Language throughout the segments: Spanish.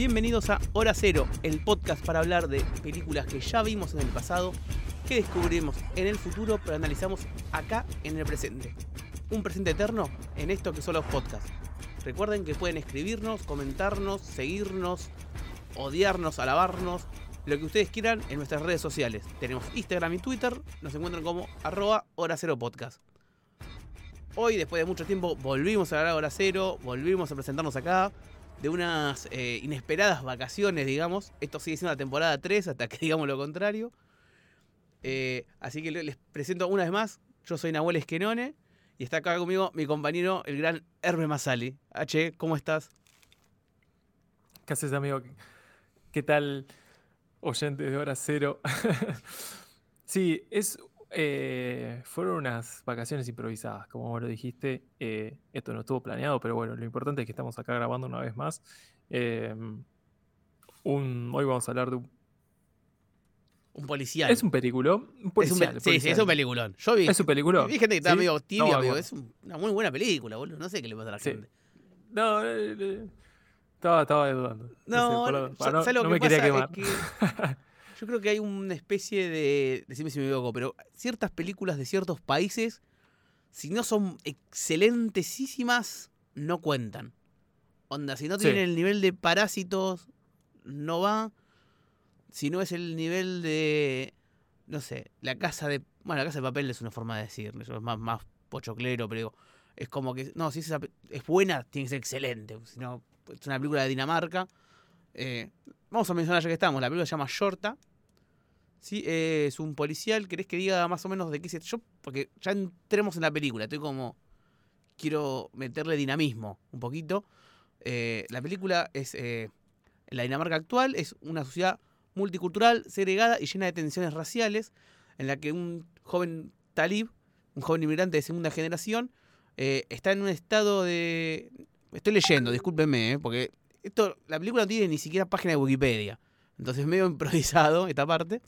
Bienvenidos a Hora Cero, el podcast para hablar de películas que ya vimos en el pasado, que descubrimos en el futuro, pero analizamos acá en el presente. Un presente eterno en esto que son los podcasts. Recuerden que pueden escribirnos, comentarnos, seguirnos, odiarnos, alabarnos, lo que ustedes quieran en nuestras redes sociales. Tenemos Instagram y Twitter, nos encuentran como arroba hora cero podcast. Hoy, después de mucho tiempo, volvimos a hablar Hora Cero, volvimos a presentarnos acá de unas eh, inesperadas vacaciones, digamos. Esto sigue siendo la temporada 3 hasta que digamos lo contrario. Eh, así que les presento una vez más. Yo soy Nahuel Esquenone y está acá conmigo mi compañero, el gran Hermes Masali. H, ¿cómo estás? ¿Qué haces, amigo? ¿Qué tal, oyentes de Hora Cero? sí, es eh, fueron unas vacaciones improvisadas, como vos lo dijiste. Eh, esto no estuvo planeado, pero bueno, lo importante es que estamos acá grabando una vez más. Em, hoy vamos a hablar de un. Un policial. Es un película. Un policial, Sí, sí, es un peliculón. Yo vi. Es un película. Vi gente que estaba medio tibia, amigo. Es una muy buena película, boludo. No sé qué le pasa a la gente. No, eh, estaba, estaba dudando. No, no, no, me quería quemar. Yo creo que hay una especie de. Decime si me equivoco, pero ciertas películas de ciertos países, si no son excelentesísimas, no cuentan. Onda, si no tienen el nivel de parásitos, no va. Si no es el nivel de. No sé, la casa de. Bueno, la casa de papel es una forma de decirlo, es más, más pochoclero, pero es como que. No, si es, es buena, tiene que ser excelente. Si no, es una película de Dinamarca. Eh, vamos a mencionar ya que estamos. La película se llama Shorta. Sí, es un policial. ¿Querés que diga más o menos de qué se.? Yo, porque ya entremos en la película. Estoy como. Quiero meterle dinamismo un poquito. Eh, la película es. Eh, la Dinamarca actual es una sociedad multicultural, segregada y llena de tensiones raciales, en la que un joven talib, un joven inmigrante de segunda generación, eh, está en un estado de. Estoy leyendo, discúlpenme, porque esto, la película no tiene ni siquiera página de Wikipedia. Entonces, medio improvisado esta parte.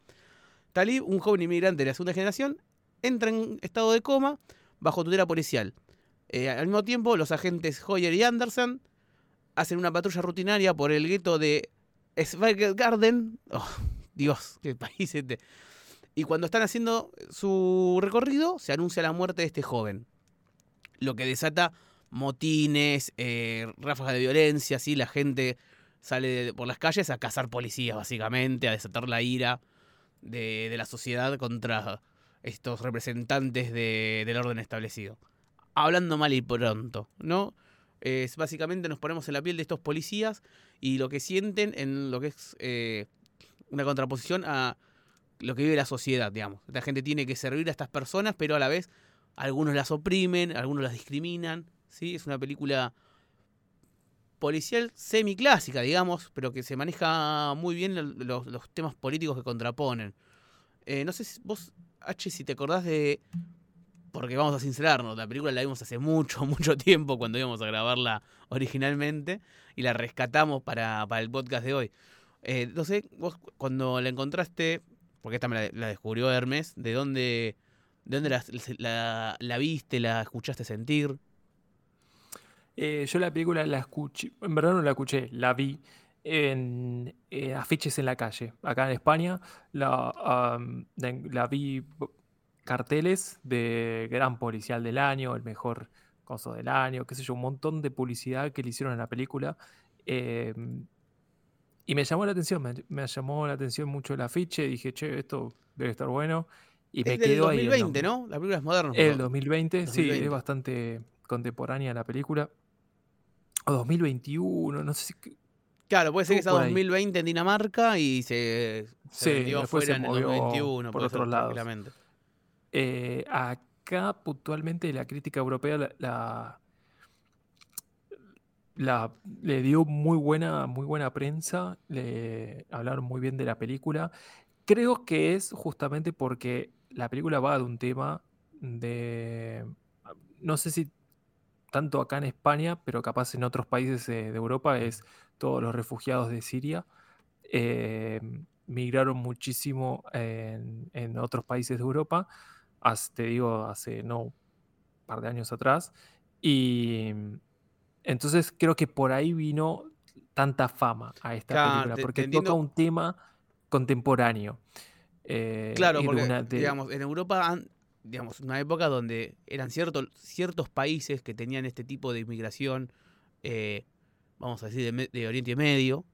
Talib, un joven inmigrante de la segunda generación, entra en estado de coma bajo tutela policial. Eh, al mismo tiempo, los agentes Hoyer y Anderson hacen una patrulla rutinaria por el gueto de Garden. Oh, Dios, qué país este. Y cuando están haciendo su recorrido, se anuncia la muerte de este joven. Lo que desata motines, eh, ráfagas de violencia, ¿sí? la gente sale por las calles a cazar policías, básicamente, a desatar la ira de, la sociedad contra estos representantes del orden establecido. Hablando mal y pronto, ¿no? Es, básicamente nos ponemos en la piel de estos policías y lo que sienten en lo que es eh, una contraposición a lo que vive la sociedad, digamos. La gente tiene que servir a estas personas, pero a la vez algunos las oprimen, algunos las discriminan, ¿sí? Es una película policial semiclásica, digamos, pero que se maneja muy bien los, temas políticos que contraponen. Eh, no sé si vos, H, si te acordás de. Porque vamos a sincerarnos, la película la vimos hace mucho, mucho tiempo cuando íbamos a grabarla originalmente y la rescatamos para, el podcast de hoy. Eh, no sé, vos cuando la encontraste, porque esta me la, descubrió Hermes, ¿de dónde, de dónde la viste, la escuchaste sentir? Eh, yo la película la escuché, en verdad no la escuché, la vi en eh, afiches en la calle. Acá en España la, la vi carteles de gran policial del año, el mejor coso del año, qué sé yo, un montón de publicidad que le hicieron en la película. Em, y me llamó la atención, me, llamó la atención mucho el afiche, dije, che, esto debe estar bueno. Y me quedó ahí. 2020, ¿no? La película es moderna. El 2020, sí, es bastante contemporánea la película. O 2021, no sé si. Claro, puede ser que sea 2020 en Dinamarca y se, se sí, afuera en el 2021, por otros lados. Eh, acá, puntualmente, la crítica europea la, la, le dio muy buena, muy buena prensa, le hablaron muy bien de la película. Creo que es justamente porque la película va de un tema de. No sé si tanto acá en España, pero capaz en otros países de, Europa, es todos los refugiados de Siria. Eh, migraron muchísimo en, otros países de Europa, te digo, hace no un par de años atrás. Y entonces creo que por ahí vino tanta fama a esta película, porque toca un tema contemporáneo. Eh, claro, porque digamos, en Europa, digamos, una época donde eran ciertos ciertos países que tenían este tipo de inmigración, eh, vamos a decir, de, Oriente Medio.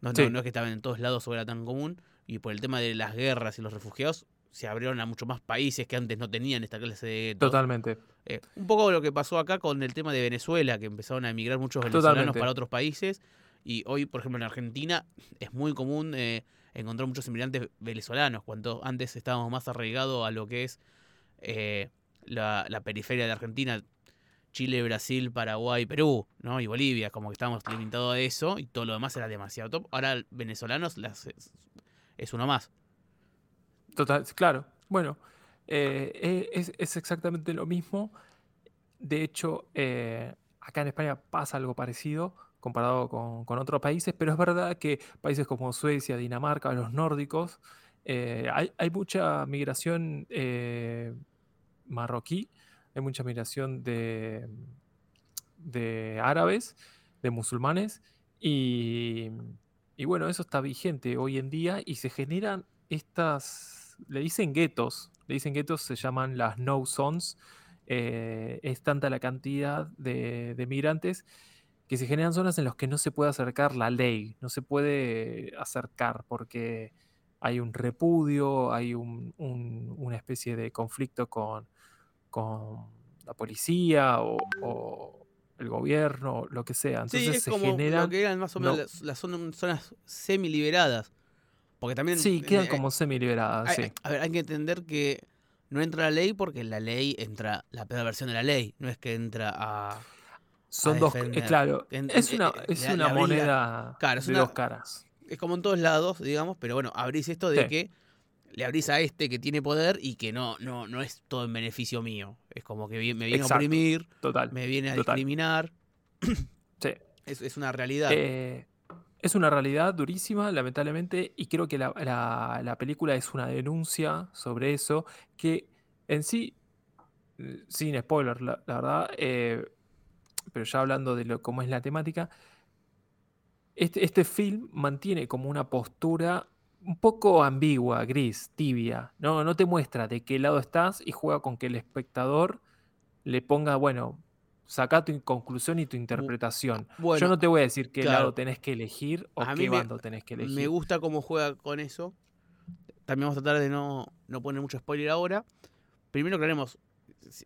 No, no, no, es que estaban en todos lados o era tan común. Y por el tema de las guerras y los refugiados, se abrieron a muchos más países que antes no tenían esta clase de... Totalmente. Eh, un poco lo que pasó acá con el tema de Venezuela, que empezaron a emigrar muchos venezolanos para otros países. Y hoy, por ejemplo, en Argentina es muy común eh, encontrar muchos inmigrantes venezolanos, cuando antes estábamos más arraigados a lo que es eh, la, periferia de Argentina, Chile, Brasil, Paraguay, Perú, ¿no? Y Bolivia, como que estábamos limitados a eso y todo lo demás era demasiado top. Ahora venezolanos es uno más. Total, claro. Bueno, eh, es, exactamente lo mismo. De hecho, eh, acá en España pasa algo parecido comparado con, otros países, pero es verdad que países como Suecia, Dinamarca, los nórdicos, hay, mucha migración marroquí, hay mucha migración de, de árabes, de musulmanes, y, y bueno, eso está vigente hoy en día y se generan estas le dicen guetos, le dicen guetos, se llaman las no zones. Eh, es tanta la cantidad de, migrantes que se generan zonas en las que no se puede acercar la ley, no se puede acercar porque hay un repudio, hay una especie de conflicto con, la policía o, el gobierno, lo que sea. Entonces sí, es como lo que eran más o menos las, zonas semi-liberadas. Porque también. Sí, quedan como semi-liberadas. A ver, hay que entender que no entra la ley porque la ley entra la peor versión de la ley. No es que entra a. Son dos. Eh, claro. es una, eh, es una moneda de dos caras. Es como en todos lados, digamos, pero bueno, abrís esto de que le abrís a este que tiene poder y que no, no, no es todo en beneficio mío. Es como que me viene a oprimir, total, me viene a discriminar. Sí. Es, es una realidad. Eh, es una realidad durísima, lamentablemente, y creo que la, película es una denuncia sobre eso, que en sí, eh, sin spoiler, la, verdad, eh, pero ya hablando de lo, cómo es la temática, este, este, film mantiene como una postura un poco ambigua, gris, tibia, ¿no? no te muestra de qué lado estás y juega con que el espectador le ponga, bueno, saca tu conclusión y tu interpretación. Yo no te voy a decir qué lado tenés que elegir o qué bando tenés que elegir. Me gusta cómo juega con eso. También vamos a tratar de no, no poner mucho spoiler ahora. Primero queremos,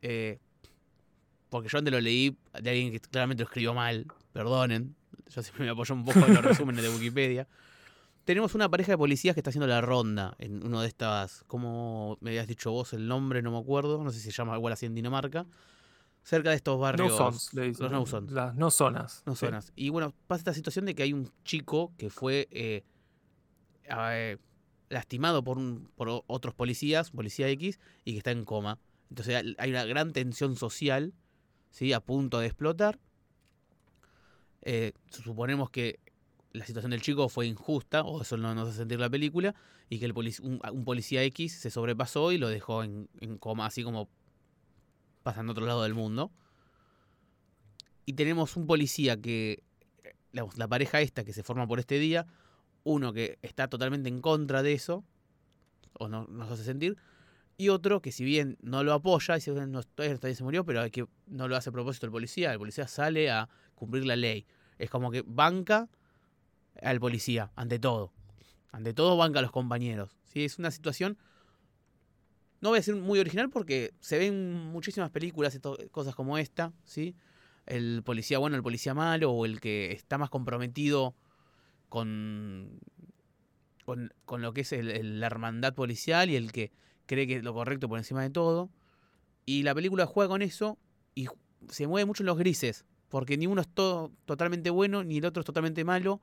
eh, porque yo antes lo leí de alguien que claramente lo escribió mal, perdonen. Yo siempre me apoyo un poco en los resúmenes de Wikipedia. Tenemos una pareja de policías que está haciendo la ronda en uno de estas, ¿cómo me habías dicho vos el nombre? No me acuerdo, no sé si se llama igual así en Dinamarca cerca de estos barrios. No zones, Los no zones. Las no zonas. No zonas. Y bueno, pasa esta situación de que hay un chico que fue eh, eh, lastimado por, un, por otros policías, policía X, y que está en coma. Entonces hay una gran tensión social, ¿sí? A punto de explotar. Eh, suponemos que la situación del chico fue injusta, o eso no nos hace sentir la película, y que el un, policía X se sobrepasó y lo dejó en, coma, así como pasa en otro lado del mundo. Y tenemos un policía que, la, pareja esta que se forma por este día, uno que está totalmente en contra de eso, o no nos hace sentir, y otro que si bien no lo apoya, dice, no, todavía, se murió, pero hay que, no lo hace a propósito el policía, el policía sale a cumplir la ley. Es como que banca al policía, ante todo. Ante todo banca a los compañeros. ¿sí? Es una situación no voy a decir muy original porque se ven muchísimas películas, cosas como esta, ¿sí? El policía bueno, el policía malo, o el que está más comprometido con, con, lo que es la hermandad policial y el que cree que es lo correcto por encima de todo. Y la película juega con eso y se mueve mucho en los grises, porque ni uno es todo, totalmente bueno, ni el otro es totalmente malo.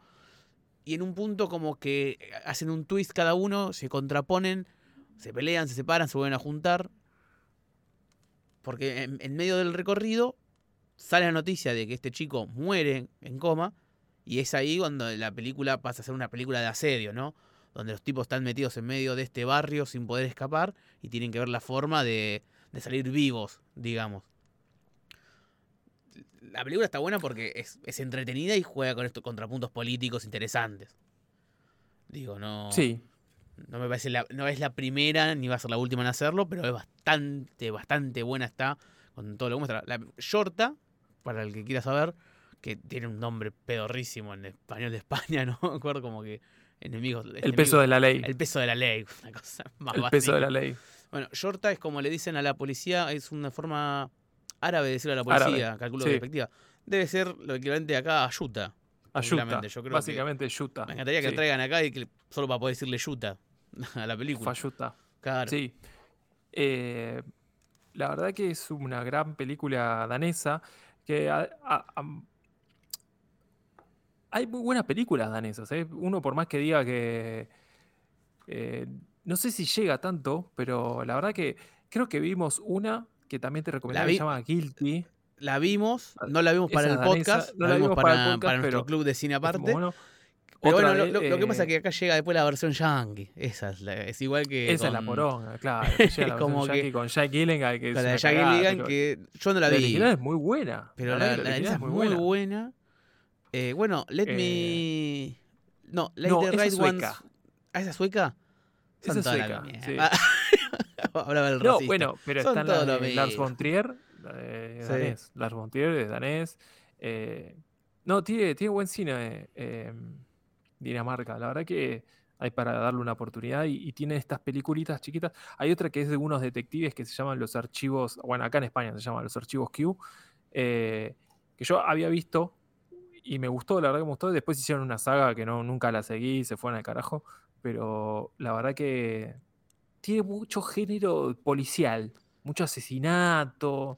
Y en un punto como que hacen un twist cada uno, se contraponen se pelean, se separan, se vuelven a juntar. Porque en, medio del recorrido sale la noticia de que este chico muere en coma. Y es ahí cuando la película pasa a ser una película de asedio, ¿no? Donde los tipos están metidos en medio de este barrio sin poder escapar y tienen que ver la forma de, de salir vivos, digamos. La película está buena porque es, es entretenida y juega con estos contrapuntos políticos interesantes. Digo, no. Sí. No me parece la, no es la primera ni va a ser la última en hacerlo, pero es bastante, bastante buena está con todo lo que muestra. La Shorta, para el que quiera saber, que tiene un nombre pedorrísimo en español de España, ¿no? Me acuerdo como que enemigos. El peso de la ley. El peso de la ley, una cosa más El peso de la ley. Bueno, Shorta es como le dicen a la policía, es una forma árabe de decirle a la policía, calculo de perspectiva. Debe ser lo equivalente acá a Yuta. Ayuta. Yo creo básicamente Yuta. Me encantaría que traigan acá y que solo para poder decirle Yuta a la película. Fayuta. Claro. Sí. Eh, la verdad que es una gran película danesa que hay muy buenas películas danesas. ¿eh? Uno por más que diga que eh, no sé si llega tanto, pero la verdad que creo que vimos una que también te recomendaba, que se llama Guilty. La vimos, no la vimos para el podcast, no la, vimos para, para, nuestro club de cine aparte. Pero bueno, lo, que pasa es que acá llega después la versión yankee. Esa es, es igual que. Esa es la poronga, claro. Llega la como que, con Jack Gilligan. Que con la de Jack Gilligan, que yo no la vi. La es muy buena. Pero la, la, es muy buena. Eh, bueno, Let Me. Eh, no, Let the Right Ones. ¿Ah, esa sueca? Esa es sueca. Sí. Hablaba el No, bueno, pero está la Lars von Trier, danés. Lars von Trier es danés. Eh, no, tiene, tiene buen cine. Eh, Dinamarca. La verdad que hay para darle una oportunidad y, tiene estas peliculitas chiquitas. Hay otra que es de unos detectives que se llaman los archivos, bueno, acá en España se llaman los archivos Q, eh, que yo había visto y me gustó, la verdad que me gustó. Después hicieron una saga que no, nunca la seguí, se fueron al carajo, pero la verdad que tiene mucho género policial, mucho asesinato.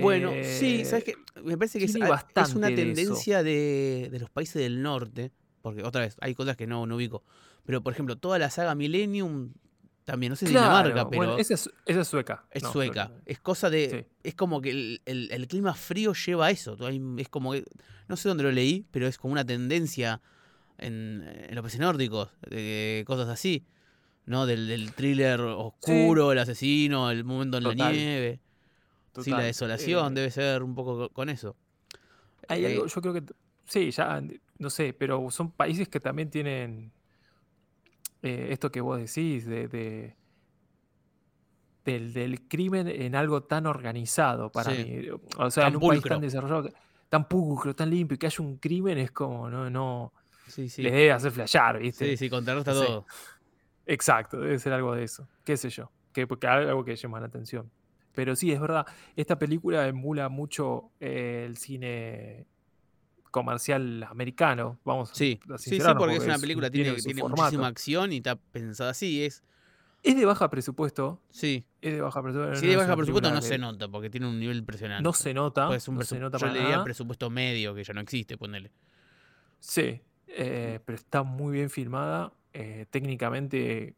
Bueno, sí, sabes que me parece que es, es, una tendencia de, de, los países del norte, porque otra vez, hay cosas que no, no ubico. Pero, por ejemplo, toda la saga Millennium también, no sé si Dinamarca, pero. Bueno, esa es, esa es sueca. Es sueca. Es cosa de. Es como que el, el, clima frío lleva a eso. Es como que. No sé dónde lo leí, pero es como una tendencia en, en los países nórdicos, de cosas así. ¿No? Del, del thriller oscuro, el asesino, el momento en la nieve. Sí, la desolación eh, debe ser un poco con eso. Hay eh, algo, yo creo que. Sí, ya no sé, pero son países que también tienen eh, esto que vos decís, de, del, crimen en algo tan organizado para mí. O sea, en un país tan desarrollado, tan pulcro, tan limpio, que haya un crimen es como, no, no. Sí, sí. Les debe hacer flashear, ¿viste? Sí, sí, contrarresta todo. Exacto, debe ser algo de eso. ¿Qué sé yo? Que, porque algo que llama la atención. Pero sí, es verdad, esta película emula mucho eh, el cine comercial americano, vamos sí. a Sí, sí, porque, es una película que tiene, tiene, muchísima acción y está pensada así, es... Es de baja presupuesto. Sí. Es de baja presupuesto. Si es de baja presupuesto no se nota, porque tiene un nivel impresionante. No se nota. Pues un no se nota yo le diría presupuesto medio, que ya no existe, ponele. Sí, eh, pero está muy bien filmada. Eh, técnicamente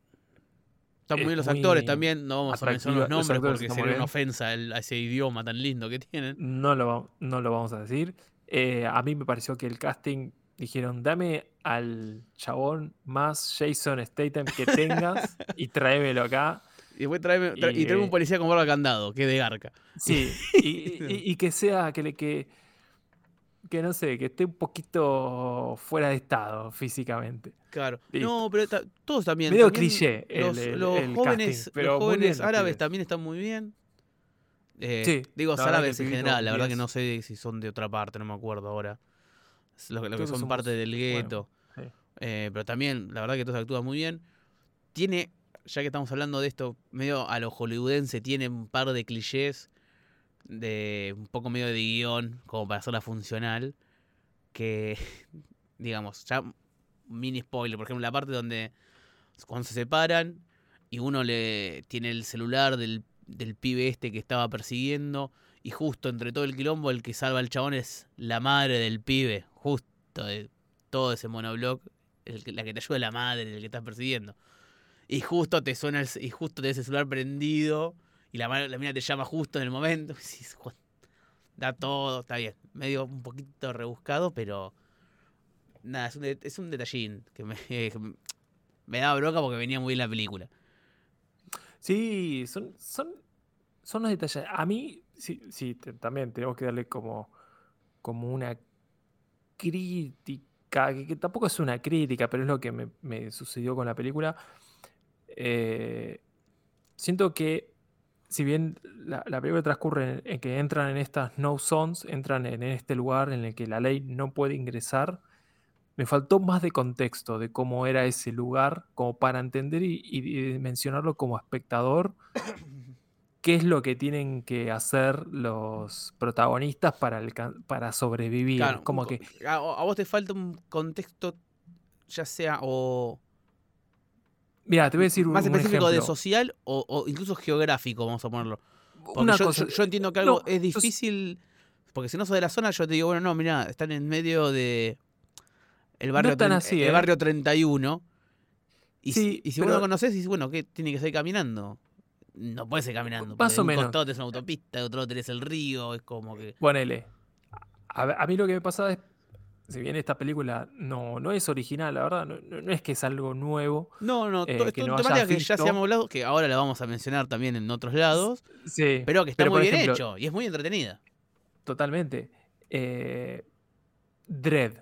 están muy bien los actores también, no vamos a mencionar los nombres porque sería una ofensa a ese idioma tan lindo que tienen. No lo, no lo vamos a decir. Eh, a mí me pareció que el casting dijeron, dame al chabón más Jason Statham que tengas y tráemelo acá. Y después tráeme, y, un eh, policía con barba candado, que de garca. Sí, y, que sea, que le que, que no sé, que esté un poquito fuera de estado físicamente. Claro. No, pero todos también. Medio cliché. Los, jóvenes, los jóvenes árabes también están muy bien. Eh, digo árabes en general, la verdad que no sé si son de otra parte, no me acuerdo ahora. Lo, que son parte del gueto. Eh, pero también, la verdad que todos actúan muy bien. Tiene, ya que estamos hablando de esto, medio a lo hollywoodense, tiene un par de clichés de un poco medio de guion, como para hacerla funcional. Que, digamos, ya mini spoiler, por ejemplo, la parte donde cuando se separan y uno le tiene el celular del del pibe este que estaba persiguiendo. Y justo entre todo el quilombo, el que salva al chabón es la madre del pibe. Justo de todo ese monobloc, la que te ayuda la madre del que estás persiguiendo. Y justo te suena el, y justo te ese celular prendido. Y la, la mina te llama justo en el momento. Da todo, está bien. Medio un poquito rebuscado, pero. Nada, es un, es un detallín que me, daba broca porque venía muy bien la película. Sí, son, son, son los detalles. A mí, sí, sí también tenemos que darle como como una crítica, que, tampoco es una crítica, pero es lo que me, sucedió con la película. Eh, siento que si bien la, película transcurre en, que entran en estas no zones, entran en, este lugar en el que la ley no puede ingresar, me faltó más de contexto de cómo era ese lugar, como para entender y, y mencionarlo como espectador, qué es lo que tienen que hacer los protagonistas para, para sobrevivir. como que... A, vos te falta un contexto, ya sea o... Mira, te voy a decir Más específico de social o, incluso geográfico, vamos a ponerlo. yo, entiendo que algo es difícil, porque si no sos de la zona, yo te digo, bueno, no, mira, están en medio de el barrio, el ¿eh? barrio 31. Y, si, y si vos lo conoces, dices, bueno, ¿qué tiene que ser caminando? no puedes ir caminando. Más o menos. Un tenés una autopista, otro tenés el río, es como que. Ponele. A, mí lo que me pasa es. Si bien esta película no, no es original, la verdad, no, es que es algo nuevo. No, no, eh, que, no que ya se hablado, que ahora la vamos a mencionar también en otros lados. Sí. Pero que está muy bien hecho y es muy entretenida. Totalmente. Eh, Dread.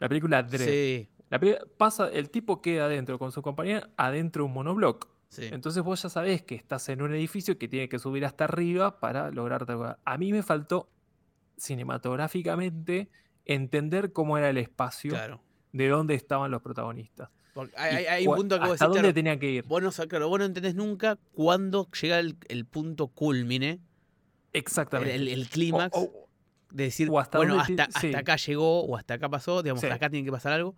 La película Dread. Sí. La pasa, el tipo queda adentro con su compañera, adentro de un monobloc. Entonces vos ya sabés que estás en un edificio que tiene que subir hasta arriba para lograr A mí me faltó cinematográficamente entender cómo era el espacio, de dónde estaban los protagonistas. hay, un punto que ¿Hasta dónde tenían que ir? Vos no, claro, vos no entendés nunca cuándo llega el, punto culmine. Exactamente. El, clímax. de decir, hasta bueno, hasta, acá llegó o hasta acá pasó, digamos, acá tiene que pasar algo.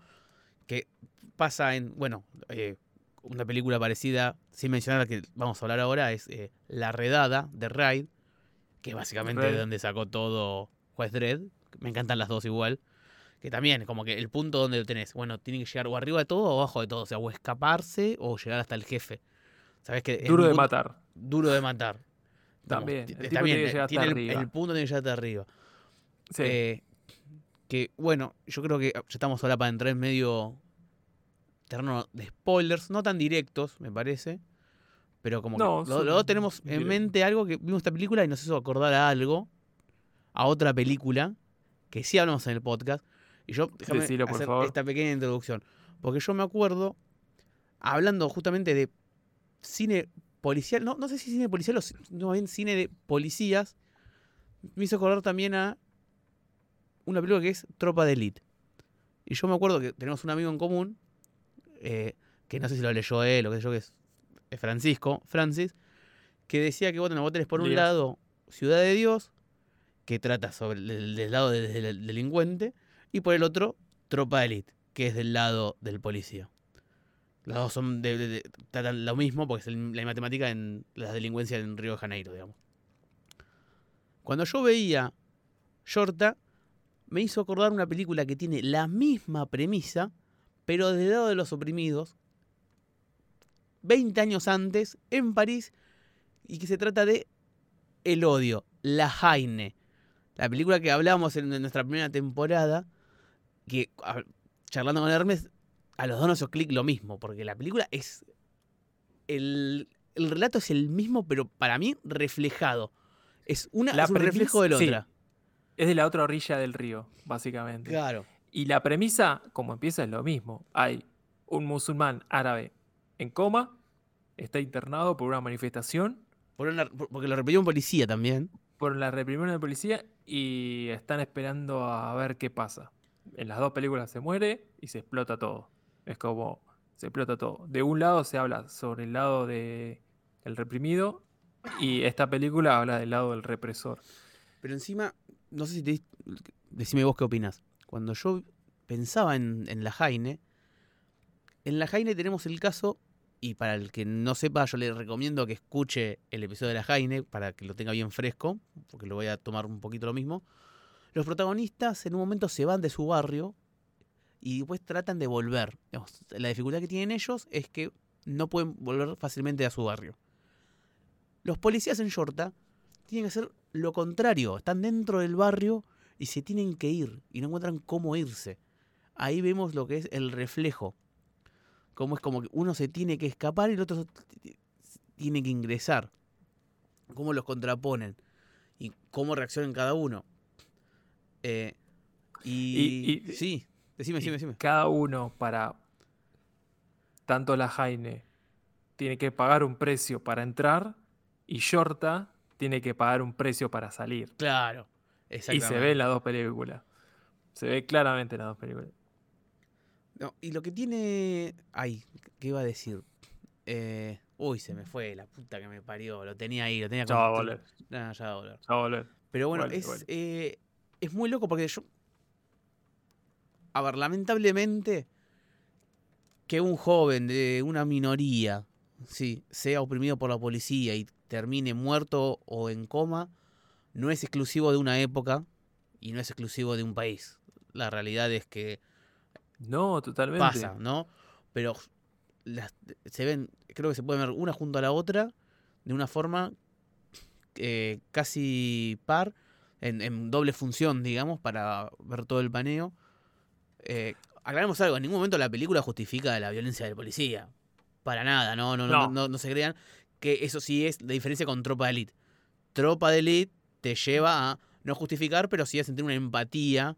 Que pasa en, bueno, eh, una película parecida, sin mencionar la que vamos a hablar ahora, es eh, La Redada de Raid, que es básicamente de donde sacó todo Juez Dredd. Me encantan las dos igual. Que también, como que el punto donde lo tenés, bueno, tiene que llegar o arriba de todo o abajo de todo. O sea, o escaparse o llegar hasta el jefe. ¿Sabes que Duro de matar. Duro de matar. También. el, también tiene el, punto tiene que llegar hasta arriba. Sí. Eh, que bueno, yo creo que ya estamos ahora para entrar en medio terreno de spoilers, no tan directos, me parece. Pero como que los dos tenemos en mente algo que vimos esta película y nos hizo acordar a algo, a otra película, que sí hablamos en el podcast. Y yo, déjame hacer esta pequeña introducción. Porque yo me acuerdo, hablando justamente de cine policial, no, no sé si cine policial o no, bien cine de policías, me hizo acordar también a una película que es Tropa de Elite. Y yo me acuerdo que tenemos un amigo en común eh, que no sé si lo leyó él o qué sé yo, que es, Francisco, Francis, que decía que bueno, vos tenés por un lado Ciudad de Dios, que trata sobre el, lado del, delincuente, y por el otro Tropa Elite, que es del lado del policía. Los dos son de, tratan lo mismo porque es la matemática en la delincuencia en Río de Janeiro, digamos. Cuando yo veía Shorta, me hizo acordar una película que tiene la misma premisa, pero del lado de los oprimidos, 20 años antes, en París, y que se trata de El odio, La Jaine, la película que hablamos en nuestra primera temporada, que charlando con Hermes, a los dos nos hizo clic lo mismo, porque la película es... El, relato es el mismo, pero para mí reflejado. Es, una, un reflejo de la otra. Es de la otra orilla del río, básicamente. Claro. Y la premisa, como empieza, es lo mismo. Hay un musulmán árabe en coma, está internado por una manifestación. porque lo reprimió un policía también. Por la reprimión de policía y están esperando a ver qué pasa. En las dos películas se muere y se explota todo. Es como se explota todo. De un lado se habla sobre el lado del reprimido y esta película habla del lado del represor. Pero encima, no sé si te... Decime vos qué opinas. Cuando yo pensaba en, la Jaine, en la Jaine tenemos el caso, y para el que no sepa, yo le recomiendo que escuche el episodio de la Jaine para que lo tenga bien fresco, porque lo voy a tomar un poquito lo mismo. Los protagonistas en un momento se van de su barrio y después tratan de volver. la dificultad que tienen ellos es que no pueden volver fácilmente a su barrio. Los policías en Shorta tienen que hacer lo contrario, están dentro del barrio y se tienen que ir y no encuentran cómo irse. Ahí vemos lo que es el reflejo. Cómo es como que uno se tiene que escapar y el otro tiene que ingresar. Cómo los contraponen y cómo reaccionan cada uno. Eh, y, sí, decime, decime, decime. Cada uno para tanto la Jaime tiene que pagar un precio para entrar y Shorta tiene que pagar un precio para salir. Claro, exactamente. Y se ve en las dos películas. Se ve claramente en las dos películas. No, y lo que tiene. Ay, ¿qué iba a decir? Eh, uy, se me fue la puta que me parió. Lo tenía ahí, lo tenía Ya va a volver. No, ya va a volver. Ya va a volver. Pero bueno, es, eh, es muy loco porque yo. A ver, lamentablemente. Que un joven de una minoría sí, sea oprimido por la policía y termine muerto o en coma, no es exclusivo de una época y no es exclusivo de un país. La realidad es que no, totalmente. Pasa, ¿no? Pero se ven, creo que se pueden ver una junto a la otra de una forma eh, casi par, en, doble función, digamos, para ver todo el paneo. Eh, aclaremos algo, en ningún momento la película justifica la violencia del policía. Para nada, no, no, no, no, no, se crean que eso sí es la diferencia con Tropa de Elite. Tropa de Elite te lleva a no justificar, pero sí a sentir una empatía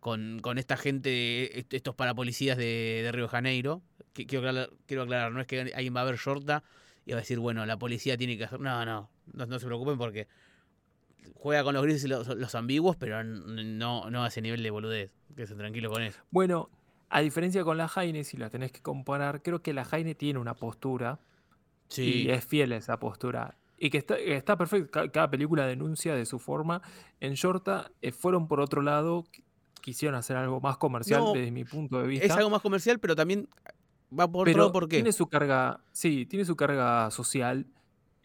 con, con esta gente, estos parapolicías de, de Río de Janeiro. Quiero aclarar, quiero aclarar, no es que alguien va a ver shorta y va a decir, bueno, la policía tiene que hacer. No, no, no, se preocupen porque juega con los grises y los, ambiguos, pero no, no a ese nivel de boludez. Que se tranquilo con eso. Bueno, a diferencia con la Jaine, si la tenés que comparar, creo que la Jaine tiene una postura. Sí. Y es fiel a esa postura. Y que está, está perfecto. Cada película denuncia de su forma. En Shorta eh, fueron por otro lado quisieron hacer algo más comercial desde mi punto de vista. Es algo más comercial, pero también va por otro porque Tiene su carga, sí, tiene su carga social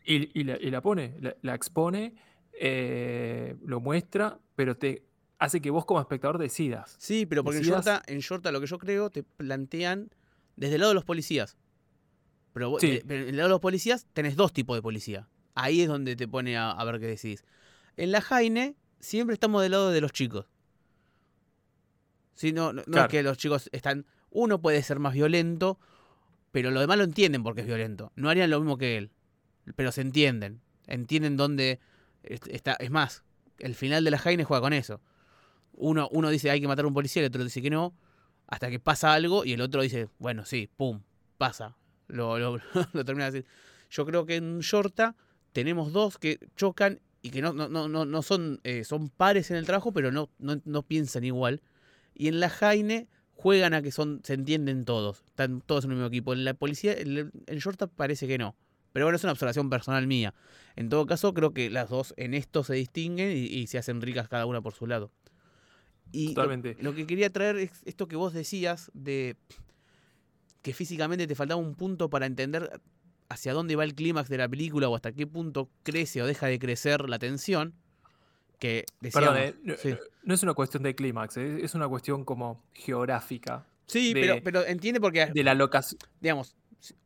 y, la, pone, la, expone, eh, lo muestra, pero te hace que vos como espectador decidas. Sí, pero porque en, Shorta, en Shorta lo que yo creo te plantean desde el lado de los policías. Pero, en el lado de los policías tenés dos tipos de policía. Ahí es donde te pone a, a ver qué decís. En la Jaine siempre estamos del lado de los chicos. No, no, es que los chicos están. Uno puede ser más violento, pero los demás lo entienden porque es violento. No harían lo mismo que él. Pero se entienden. Entienden dónde está. Es más, el final de la Jaime juega con eso. Uno, uno dice hay que matar a un policía, el otro dice que no. Hasta que pasa algo y el otro dice, bueno, sí, pum, pasa. Lo, lo, termina de decir. Yo creo que en Shorta tenemos dos que chocan y que no, no, no, no son, eh, son pares en el trabajo, pero no, no, no piensan igual. Y en la Jaine juegan a que son se entienden todos. Están todos en el mismo equipo. En la policía, en el short parece que no. Pero bueno, es una observación personal mía. En todo caso, creo que las dos en esto se distinguen y, se hacen ricas cada una por su lado. Y Totalmente. Lo, que quería traer es esto que vos decías de que físicamente te faltaba un punto para entender hacia dónde va el clímax de la película o hasta qué punto crece o deja de crecer la tensión que Perdón, eh, no, es una cuestión de clímax, eh, es una cuestión como geográfica. Sí, pero, pero entiende porque. De la locación. Digamos,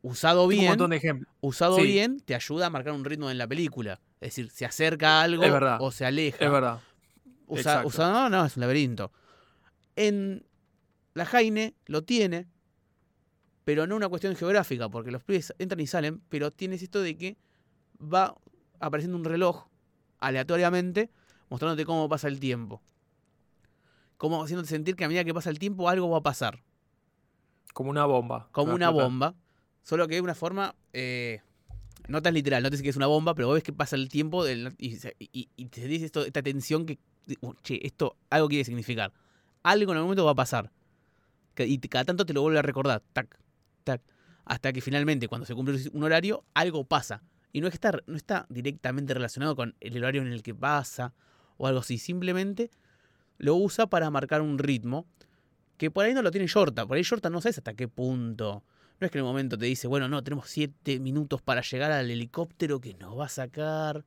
usado bien. Un montón de ejemplos. Usado bien, te ayuda a marcar un ritmo en la película. Es decir, se acerca algo o se aleja. Es verdad. usado, no, no, es un laberinto. En la Jaine lo tiene, pero no una cuestión geográfica, porque los pibes entran y salen, pero tienes esto de que va apareciendo un reloj aleatoriamente mostrándote cómo pasa el tiempo. Como haciéndote sentir que a medida que pasa el tiempo algo va a pasar. Como una bomba. Como una bomba. Solo que de una forma eh, no tan literal. No te dice que es una bomba, pero vos ves que pasa el tiempo y, te dice esto, esta tensión que, uh, che, esto algo quiere significar. Algo en algún momento va a pasar. Y cada tanto te lo vuelve a recordar. Tac, tac. Hasta que finalmente, cuando se cumple un horario, algo pasa. Y no está, no está directamente relacionado con el horario en el que pasa o algo así. Simplemente lo usa para marcar un ritmo que por ahí no lo tiene Shorta. Por ahí Shorta no sabes hasta qué punto. No es que en el momento te dice, bueno, no, tenemos siete minutos para llegar al helicóptero que nos va a sacar.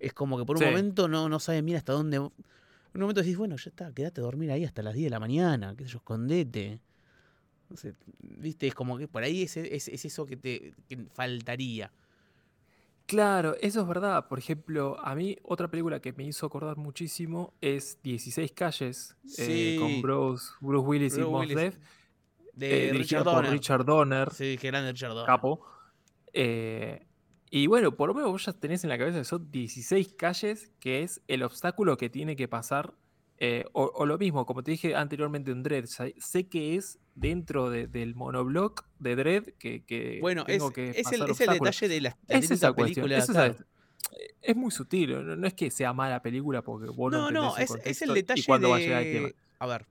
Es como que por un momento no, no sabes bien hasta dónde. En un momento decís, bueno, ya está, quédate a dormir ahí hasta las 10 de la mañana, qué sé yo, escondete. No sé, viste, es como que por ahí es, es, es eso que te que faltaría. Claro, eso es verdad. Por ejemplo, a mí otra película que me hizo acordar muchísimo es 16 calles eh, con Bruce, Bruce Willis y Mos Def. De eh, Richard, Donner. Richard Donner. Sí, que grande Richard Donner. Capo. Eh, y bueno, por lo menos vos ya tenés en la cabeza que son 16 calles, que es el obstáculo que tiene que pasar Eh, o, lo mismo, como te dije anteriormente en Dread, sé que es dentro del monoblock de Dread que, bueno, tengo es, que es, el, es el, detalle de la, es esa película. Es, muy sutil, no, es que sea mala película porque vos no No, no, es, el detalle de... A, a ver,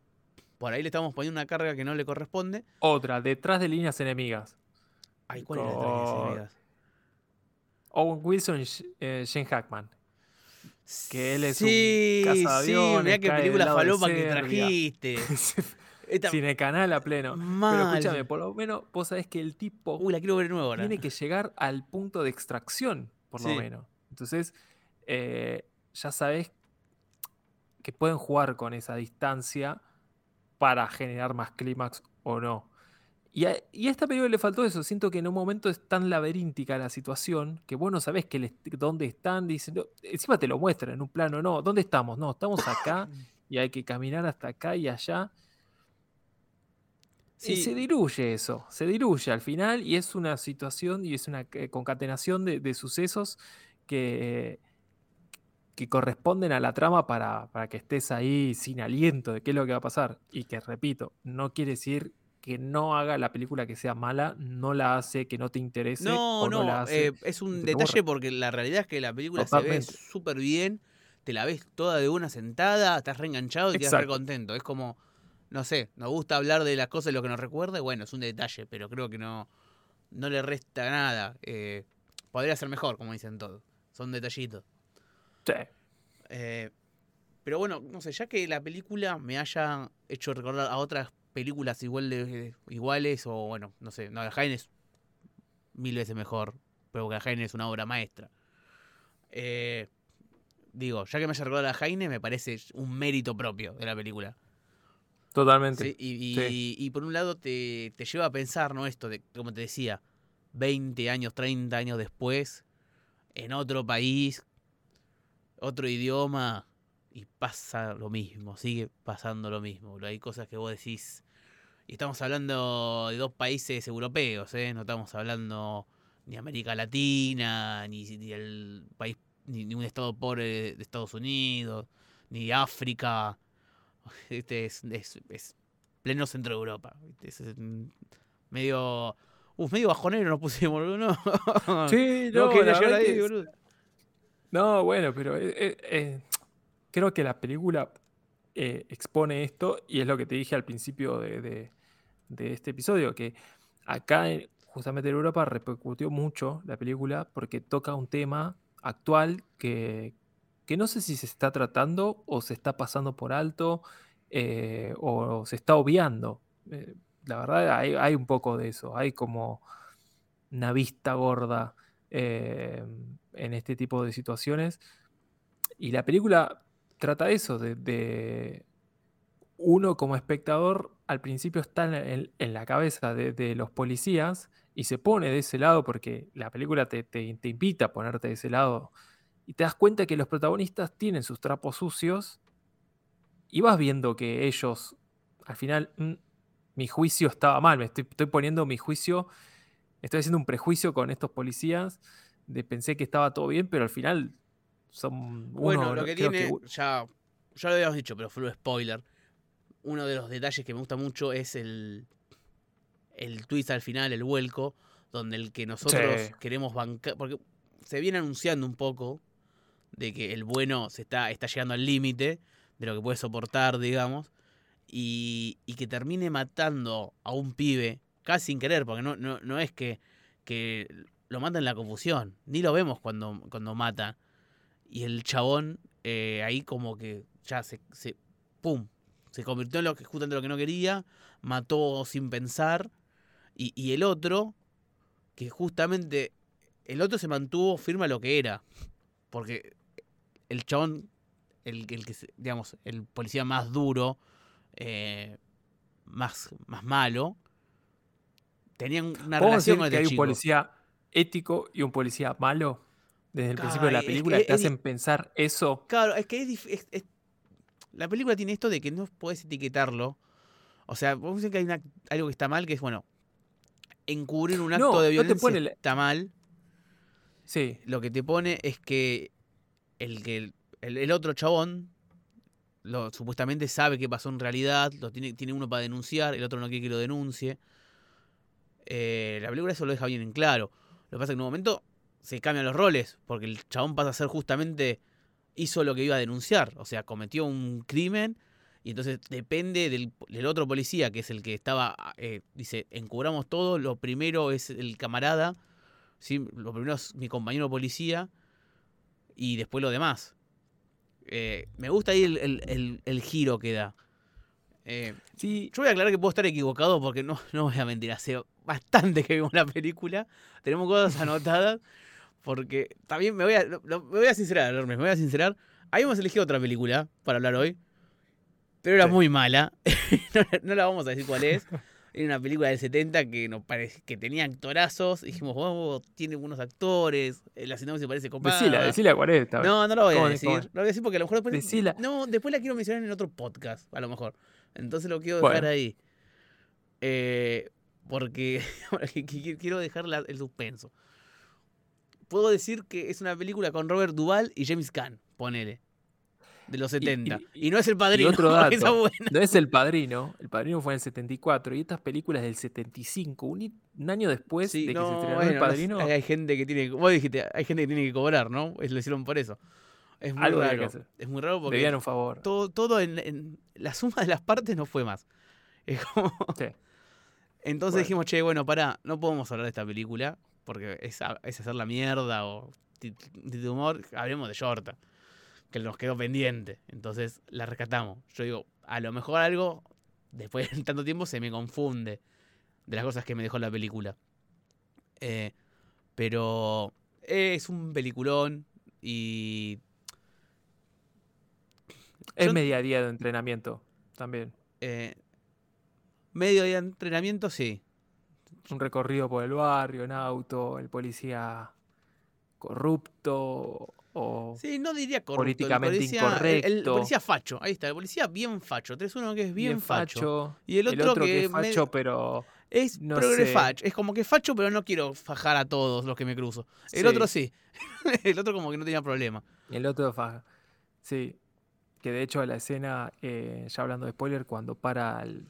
por ahí le estamos poniendo una carga que no le corresponde. Otra, detrás de líneas enemigas. Ay, ¿cuál es detrás de líneas enemigas? Owen Wilson y eh, Shane Hackman. Que él es sí, un cazaviones. Sí, mira qué película falopa que trajiste. Cine canal a pleno. Pero escúchame, por lo menos vos sabés que el tipo Uy, la quiero ver nuevo tiene que llegar al punto de extracción, por lo menos. Entonces, eh, ya sabés que pueden jugar con esa distancia para generar más clímax o no. Y a, esta película le faltó eso. Siento que en un momento es tan laberíntica la situación que vos no sabés que dónde están. Dicen, encima te lo muestran en un plano. No, ¿dónde estamos? No, estamos acá y hay que caminar hasta acá y allá. Y se diluye eso, se diluye al final y es una situación y es una eh, concatenación de, sucesos que, que corresponden a la trama para, para que estés ahí sin aliento de qué es lo que va a pasar. Y que, repito, no quiere decir que no haga la película que sea mala, no la hace que no te interese. No, no, la hace eh, es un detalle porque la realidad es que la película se ve súper bien, te la ves toda de una sentada, estás reenganchado y quedas re contento. Es como, no sé, nos gusta hablar de las cosas de lo que nos recuerda, bueno, es un detalle, pero creo que no, no le resta nada. Eh, podría ser mejor, como dicen todos. Son detallitos. Sí. Eh, pero bueno, no sé, ya que la película me haya hecho recordar a otras películas igual de, iguales o bueno, no sé, no, Jaime es mil veces mejor, pero que Jaime es una obra maestra. Eh, digo, ya que me haya recordado a Jaime, me parece un mérito propio de la película. Totalmente. y, por un lado te, te, lleva a pensar, ¿no? Esto, de, como te decía, 20 años, 30 años después, en otro país, otro idioma, y pasa lo mismo, sigue pasando lo mismo. Hay cosas que vos decís. Y estamos hablando de dos países europeos, ¿eh? No estamos hablando ni América Latina, ni, el país, ni, un estado pobre de Estados Unidos, ni África. Este es, es, pleno centro de Europa. Es medio. Uf, medio bajonero nos pusimos, ¿no? Sí, no, no, no bueno, pero eh, eh, eh creo que la película eh, expone esto y es lo que te dije al principio de, este episodio, que acá justamente en Europa repercutió mucho la película porque toca un tema actual que, no sé si se está tratando o se está pasando por alto eh, o se está obviando. Eh, la verdad hay, hay, un poco de eso, hay como una vista gorda en este tipo de situaciones. Y la película trata eso, de, uno como espectador al principio está en, la cabeza de, los policías y se pone de ese lado porque la película te, invita a ponerte de ese lado y te das cuenta que los protagonistas tienen sus trapos sucios y vas viendo que ellos, al final, mm, mi juicio estaba mal, me estoy poniendo mi juicio, estoy haciendo un prejuicio con estos policías, de pensé que estaba todo bien, pero al final bueno, lo que tiene, ya, ya lo habíamos dicho, pero fue un spoiler. Uno de los detalles que me gusta mucho es el, el twist al final, el vuelco, donde el que nosotros queremos bancar. Porque se viene anunciando un poco de que el bueno se está, está llegando al límite de lo que puede soportar, digamos. Y, y, que termine matando a un pibe, casi sin querer, porque no, no, no es que, que lo mata en la confusión, ni lo vemos cuando, cuando mata. Y el chabón eh, ahí como que ya se, se, ¡Pum! Se convirtió en lo que, justamente lo que no quería, mató sin pensar. Y, y el otro, que justamente el otro se mantuvo firme a lo que era. Porque el chabón, el, el que, digamos, el policía más duro, eh, más, más malo, tenían una relación con el que hay un policía ético y un policía malo? Desde el principio de la película, te hacen pensar eso. Claro, es que es, La película tiene esto de que no puedes etiquetarlo. O sea, vamos a decir que hay algo que está mal, que es, bueno, encubrir un acto de violencia está mal. Sí. Lo que te pone es que el, que el, otro chabón supuestamente sabe qué pasó en realidad, lo tiene, tiene uno para denunciar, el otro no quiere que lo denuncie. Eh, la película eso lo deja bien en claro. Lo que pasa es que en un momento se cambian los roles, porque el chabón pasa a ser justamente, hizo lo que iba a denunciar, o sea, cometió un crimen y entonces depende del, otro policía, que es el que estaba, eh, dice, encubramos todo, lo primero es el camarada, ¿sí? lo primero es mi compañero policía y después lo demás. Eh, me gusta ahí el, giro que da. Eh, sí. Yo voy a aclarar que puedo estar equivocado porque no, no voy a mentir, hace bastante que vimos la película, tenemos cosas anotadas, porque también me voy a, me voy a sincerar, me voy a sincerar. Habíamos elegido otra película para hablar hoy, pero era muy mala. no, la vamos a decir cuál es. Era una película del 70 que nos que tenía actorazos. dijimos, oh, tiene buenos actores. La sinopsis parece copada. Decila, decila cuál es. No, no lo voy a decir. No lo voy a decir porque a lo mejor después. No, después la quiero mencionar en otro podcast, a lo mejor. Entonces lo quiero dejar ahí. Eh, porque, quiero dejar el suspenso. Puedo decir que es una película con Robert Duvall y James Caan, ponele de los 70. Y, no es el padrino. otro dato, no es el padrino. El padrino fue en el 74 y estas películas del 75, un, año después de que se estrenó el padrino. hay gente que tiene, vos dijiste, hay gente que tiene que cobrar, ¿no? Lo hicieron por eso. Es muy raro. Es muy raro porque. un favor. Todo, todo en, la suma de las partes no fue más. Es como. Entonces dijimos, che, bueno, pará, no podemos hablar de esta película porque es, es hacer la mierda o de humor. Hablemos de Shorta que nos quedó pendiente. Entonces la rescatamos. Yo digo, a lo mejor algo, después de tanto tiempo, se me confunde de las cosas que me dejó la película. Eh, pero es un peliculón y... Es media día de entrenamiento también. Eh, medio día de entrenamiento, sí. Un recorrido por el barrio en auto, el policía corrupto, o sí, no diría corrupto, políticamente el incorrecto. El, policía facho, ahí está, el policía bien facho. Tenés uno que es bien, facho, Y el otro, que, es facho, pero. Es no facho. Es como que facho, pero no quiero fajar a todos los que me cruzo. El otro sí. el otro como que no tenía problema. El otro faja. Sí. Que de hecho la escena, eh, ya hablando de spoiler, cuando para al,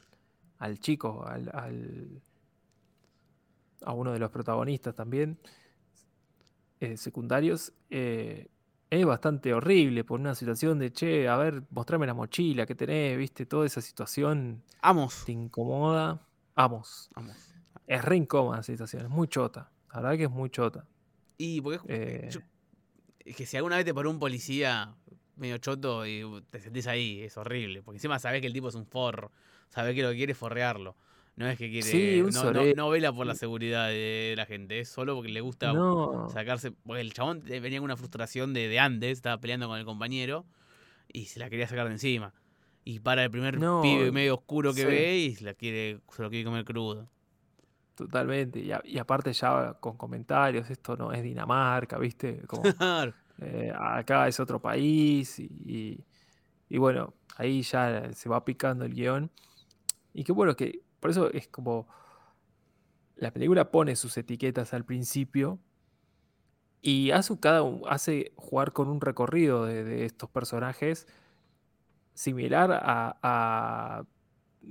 al chico, al, al, a uno de los protagonistas también, eh, secundarios, eh, es bastante horrible por una situación de, che, a ver, mostrame la mochila que tenés, viste, toda esa situación. Amos. Te incomoda. Amos. Amos. Es re incómoda la situación, es muy chota. La verdad que es muy chota. Y porque eh, es que si alguna vez te paró un policía medio choto y te sentís ahí, es horrible. Porque encima sabés que el tipo es un forro. Sabés que lo que quiere es forrearlo. No es que quiere. no, vela por la seguridad de la gente, es solo porque le gusta sacarse. Porque el chabón venía con una frustración de, de antes, estaba peleando con el compañero y se la quería sacar de encima. Y para el primer pibe medio oscuro que ve y se, la quiere, se lo quiere comer crudo. Totalmente. Y, aparte, ya con comentarios, esto no es Dinamarca, ¿viste? Como, eh, acá es otro país y, y bueno, ahí ya se va picando el guion. Y qué bueno que por eso es como. La película pone sus etiquetas al principio y hace, cada, hace jugar con un recorrido de, estos personajes similar a,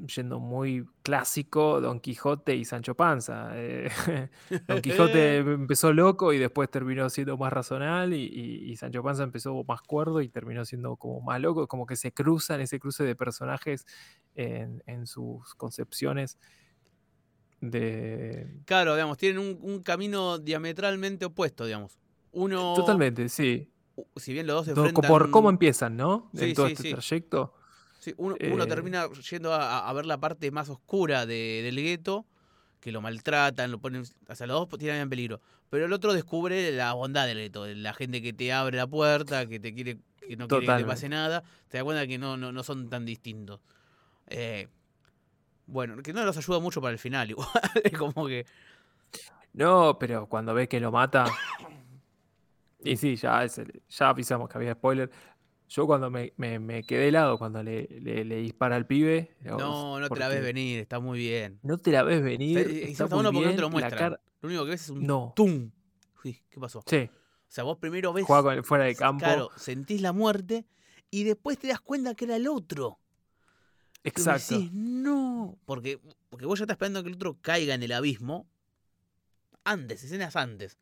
yendo muy clásico, Don Quijote y Sancho Panza. Eh, Don Quijote empezó loco y después terminó siendo más razonal y, Sancho Panza empezó más cuerdo y terminó siendo como más loco, como que se cruzan ese cruce de personajes en, sus concepciones de... Claro, digamos, tienen un, camino diametralmente opuesto, digamos. Uno... Totalmente, sí. Si bien los dos se enfrentan... Por cómo empiezan, ¿no? en todo este trayecto. Sí, uno, eh, termina yendo a, ver la parte más oscura del gueto, que lo maltratan, lo ponen... O sea, los dos tienen en peligro. Pero el otro descubre la bondad del gueto, la gente que te abre la puerta, que te quiere que no quiere que te pase nada, te das cuenta que no, no, no son tan distintos. Eh, bueno, que no nos ayuda mucho para el final, igual. como que. No, pero cuando ve que lo mata. y sí, ya, ya avisamos que había spoiler. Yo cuando me, me, quedé helado cuando le, le, dispara al pibe. No, no te la ves venir, está muy bien. No te la ves venir. Está, está, porque no te lo muestran. Lo único que ves es un no. tum. ¿qué pasó? Sí. O sea, vos primero ves. Juega fuera de campo. Claro, sentís la muerte y después te das cuenta que era el otro. Exacto. Y no, porque, porque vos ya estás esperando que el otro caiga en el abismo antes, escenas antes.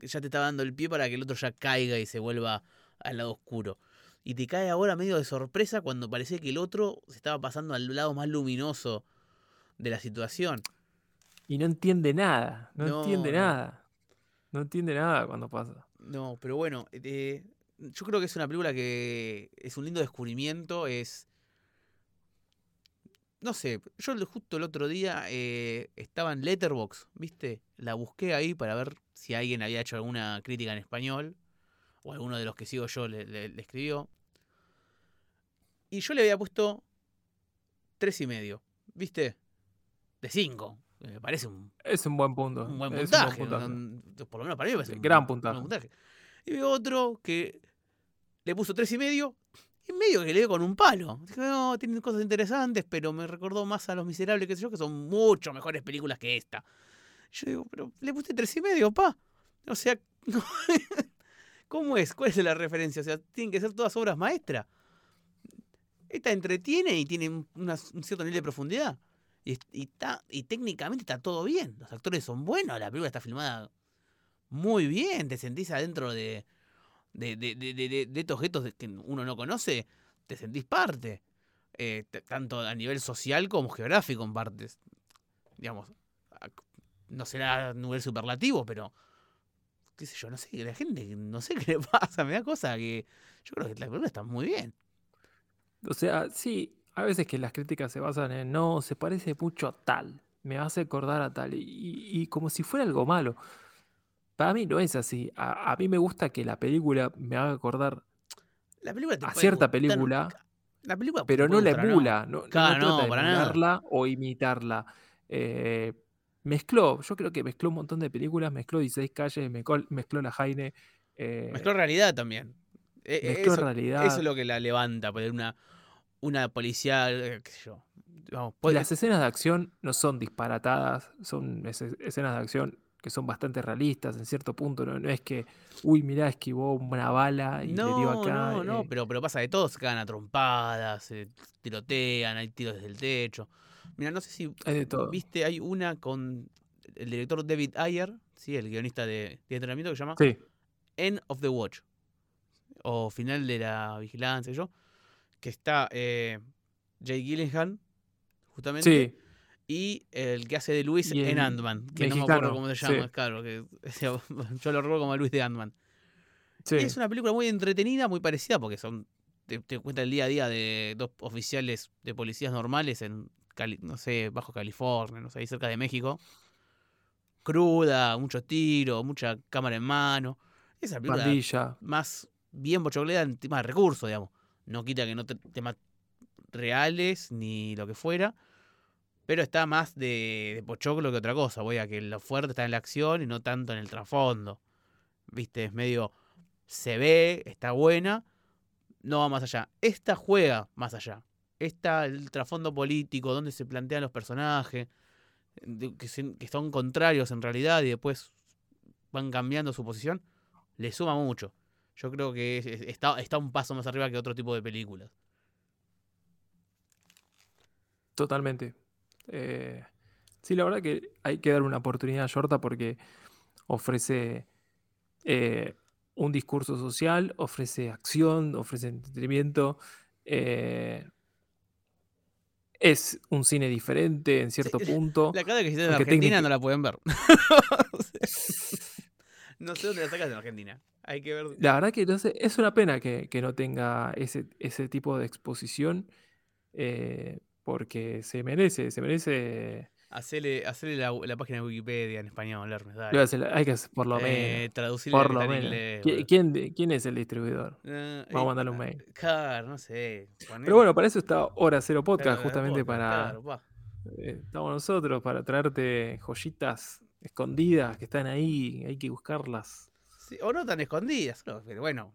Ya te estaba dando el pie para que el otro ya caiga y se vuelva al lado oscuro. Y te cae ahora medio de sorpresa cuando parece que el otro se estaba pasando al lado más luminoso de la situación. Y no entiende nada, no, entiende nada. No entiende nada cuando pasa. No, pero bueno, eh, yo creo que es una película que es un lindo descubrimiento, es... No sé, yo justo el otro día eh, estaba en Letterbox, ¿viste? La busqué ahí para ver si alguien había hecho alguna crítica en español, o alguno de los que sigo yo le, escribió. Y yo le había puesto tres y medio, ¿viste? De cinco. Me parece un... Es un buen punto. Un buen puntaje. por lo menos para mí me parece un gran puntaje. Y veo otro que le puso tres y medio y medio que le dio con un palo. Dije, no, tienen cosas interesantes, pero me recordó más a Los Miserables, que sé yo, que son mucho mejores películas que esta. Yo digo, pero le puse tres y medio, pa. O sea, ¿cómo es? ¿Cuál es la referencia? O sea, tienen que ser todas obras maestras. Esta entretiene y tiene un cierto nivel de profundidad. Y, está, y técnicamente está todo bien. Los actores son buenos, la película está filmada muy bien. Te sentís adentro de, de, de, de, de estos objetos que uno no conoce, te sentís parte. Eh, tanto a nivel social como geográfico en partes. Digamos, no será a nivel superlativo, pero qué sé yo, no sé, la gente, no sé qué le pasa, me da cosa que yo creo que la película está muy bien. O sea, sí, a veces que las críticas se basan en no, se parece mucho a tal, me hace acordar a tal, y como si fuera algo malo. Para mí no es así. A, mí me gusta que la película me haga acordar la película a cierta película, la película pero no la emula, no, no, trata de emularla o imitarla. Eh, mezcló, yo creo que mezcló un montón de películas, mezcló 16 calles, mezcló, la Jaine. Eh, mezcló realidad también. E, e, mezcló eso, realidad. Eso es lo que la levanta, poner una, una policial, eh, qué sé yo. Las escenas de acción no son disparatadas, son escenas de acción que son bastante realistas en cierto punto. No, es que, uy, mirá, esquivó una bala y le dio acá. No, no, eh. pero, pero pasa de todo, se cagan a trompadas, se tirotean, hay tiros desde el techo. Mira, no sé si viste, hay una con el director David Ayer, ¿sí? el guionista de, de entrenamiento que se llama End of the Watch. O Final de la Vigilancia, yo. Que está eh, Jay Gilligan, justamente. Sí y el que hace de Luis en Ant-Man, que no me acuerdo cómo se llama, claro, que yo lo robo como Luis de Ant-Man. Es una película muy entretenida, muy parecida, porque son te, cuenta el día a día de dos oficiales de policías normales en, no sé, bajo California, no sé, ahí cerca de México. Cruda, mucho tiro, mucha cámara en mano. Esa película más bien bochoclera en tema de recursos, digamos. No quita que no temas reales ni lo que fuera pero está más de, pochoclo que otra cosa. Voy a que lo fuerte está en la acción y no tanto en el trasfondo. Viste, es medio. Se ve, está buena, no va más allá. Esta juega más allá. Está el trasfondo político, donde se plantean los personajes, que, que son contrarios en realidad y después van cambiando su posición, le suma mucho. Yo creo que está, está un paso más arriba que otro tipo de películas. Totalmente. Eh, sí, la verdad que hay que dar una oportunidad a Yorta porque ofrece eh, un discurso social, ofrece acción, ofrece entretenimiento. Eh, es un cine diferente en cierto punto. La cara que hiciste en Argentina no la pueden ver. no sé dónde la sacas en Argentina. Hay que ver. La verdad que entonces es una pena que, no tenga ese, ese, tipo de exposición. Eh, porque se merece, se merece. Hacerle, la, página de Wikipedia en español, Hermes, hay que hacer por lo eh, menos. por lo menos. ¿Quién, ¿Quién, es el distribuidor? Vamos a mandarle un eh, mail. Claro, no sé. Pero bueno, para eso está Hora Cero Podcast, justamente para. Eh, estamos nosotros para traerte joyitas escondidas que están ahí, hay que buscarlas. o no tan escondidas, pero bueno,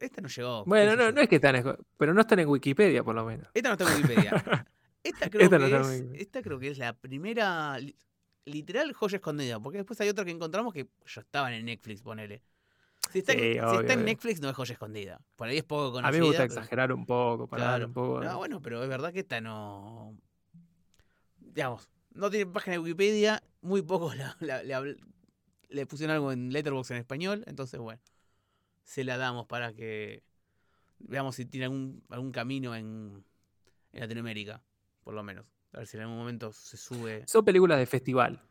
esta no llegó. Bueno, no, no es que están, pero no están en Wikipedia por lo menos. Esta no está en Wikipedia. Esta creo, que, es, esta creo que es la primera literal joya escondida, porque después hay otra que encontramos que ya estaban en Netflix, ponele. Si está, en, Netflix no es joya escondida. Por ahí es poco conocida. A mí me gusta exagerar un poco, para un poco. No, bueno, pero es verdad que esta no. Digamos, no tiene página de Wikipedia, muy pocos le, pusieron algo en Letterboxd en español, entonces bueno, se la damos para que veamos si tiene algún, algún camino en, en Latinoamérica, por lo menos. A ver si en algún momento se sube. Son películas de festival,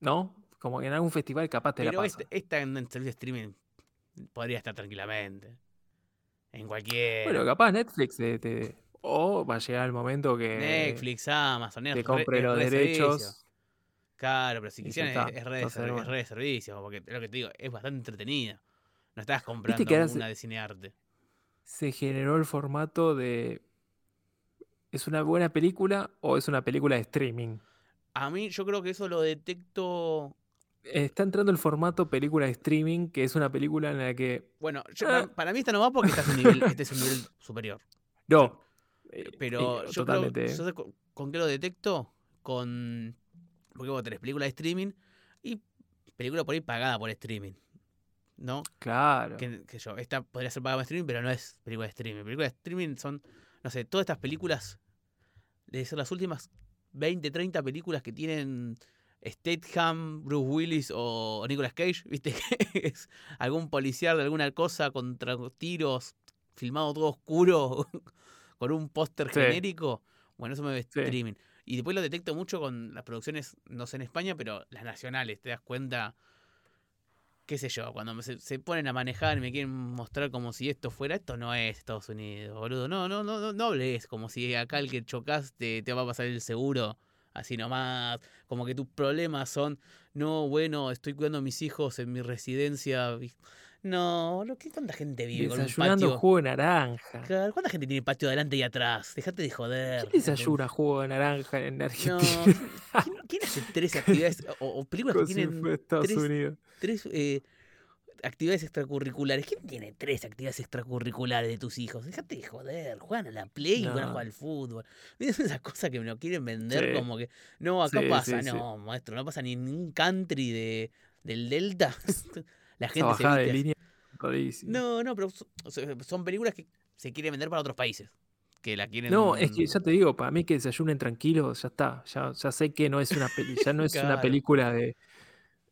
¿no? Como que en algún festival capaz te Pero la pasa. Este, esta en, servicio de streaming podría estar tranquilamente. En cualquier. Bueno, capaz Netflix te, o va a llegar el momento que. Netflix, Amazon, te compre los derechos. Claro, pero si quisieran es, red, de servicio, porque lo que te digo, es bastante entretenida. No estás comprando una de cinearte. Se generó el formato de. ¿Es una buena película o es una película de streaming? A mí, yo creo que eso lo detecto está entrando el formato película de streaming, que es una película en la que. Bueno, ah. para, mí esta no va porque este es un nivel, este es un nivel superior. No. Eh, pero yo totalmente. con, qué lo detecto? Con. Porque vos tenés película de streaming y película por ahí pagada por streaming. ¿No? Claro. Que, yo, esta podría ser pagada por streaming, pero no es película de streaming. Película de streaming son, no sé, todas estas películas, de ser las últimas 20, 30 películas que tienen Statham, Bruce Willis o Nicolas Cage, ¿viste? es algún policial de alguna cosa contra tiros, filmado todo oscuro, con un póster genérico. Bueno, eso me ve streaming. Y después lo detecto mucho con las producciones, no sé en España, pero las nacionales, te das cuenta, qué sé yo, cuando se, se, ponen a manejar y me quieren mostrar como si esto fuera, esto no es Estados Unidos, boludo. No, no, no, no, no hables como si acá el que chocaste te va a pasar el seguro así nomás, como que tus problemas son, no, bueno, estoy cuidando a mis hijos en mi residencia. No, ¿qué, ¿cuánta gente vive con un patio? jugo de naranja. ¿Cuánta gente tiene patio adelante y atrás? Dejate de joder. ¿Quién desayuna jugo de naranja en Argentina? ¿quién, hace tres actividades o, películas que tienen Estados Unidos. tres eh, actividades extracurriculares. ¿Quién tiene tres actividades extracurriculares de tus hijos? Déjate de joder, juegan a la play y van a jugar al fútbol. Es esas cosas que me lo quieren vender como que, no, acá pasa, no, maestro, no pasa ni en un country de, del Delta. la gente se de línea No, no, pero son películas que se quieren vender para otros países. Que la quieren... No, es que ya te digo, para mí que desayunen tranquilos, ya está. Ya, ya sé que no es una peli, ya no es una película de,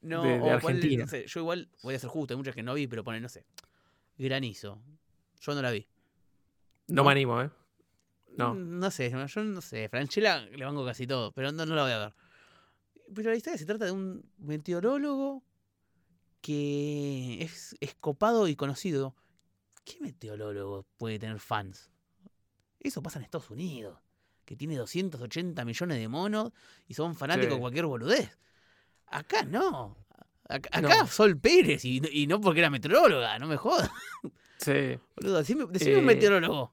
no, de, Argentina. yo igual voy a ser justo, hay muchas que no vi, pero ponen, no sé, Granizo. Yo no la vi. No, me animo, ¿eh? No. Mm, no sé, yo no sé. Franchella le vango casi todo, pero no, no la voy a ver. Pero la historia se trata de un meteorólogo que es escopado y conocido. ¿Qué meteorólogo puede tener fans? Eso pasa en Estados Unidos, que tiene 280 millones de monos y son fanáticos de cualquier boludez. Acá no. Acá, Sol Pérez y, no porque era meteoróloga, no me jodas. Sí. Boludo, decime, un eh, meteorólogo.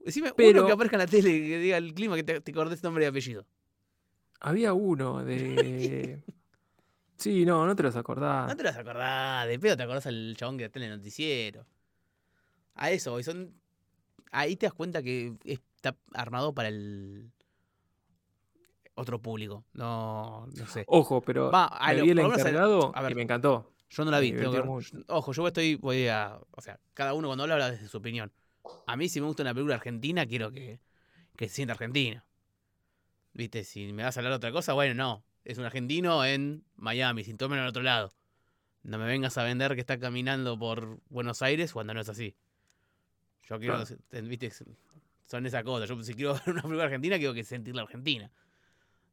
Decime uno que aparezca en la tele que diga el clima que te, te acordes nombre y apellido. Había uno de. sí, no, no te los acordás. No te los acordás, de pedo te acordás al chabón que está en el noticiero. A eso, y son. Ahí te das cuenta que está armado para el otro público. No, no sé. Ojo, pero Va, me vi el encargado a ver, y me encantó. Yo no la vi. ojo, yo estoy, voy a, o sea, cada uno cuando habla habla desde su opinión. A mí si me gusta una película argentina, quiero que, que se sienta argentina. Viste, si me vas a hablar de otra cosa, bueno, no. Es un argentino en Miami, sin tomen al otro lado. No me vengas a vender que está caminando por Buenos Aires cuando no es así. Yo quiero, viste, son esas cosas. Yo si quiero ver una película argentina, quiero que sentir la Argentina.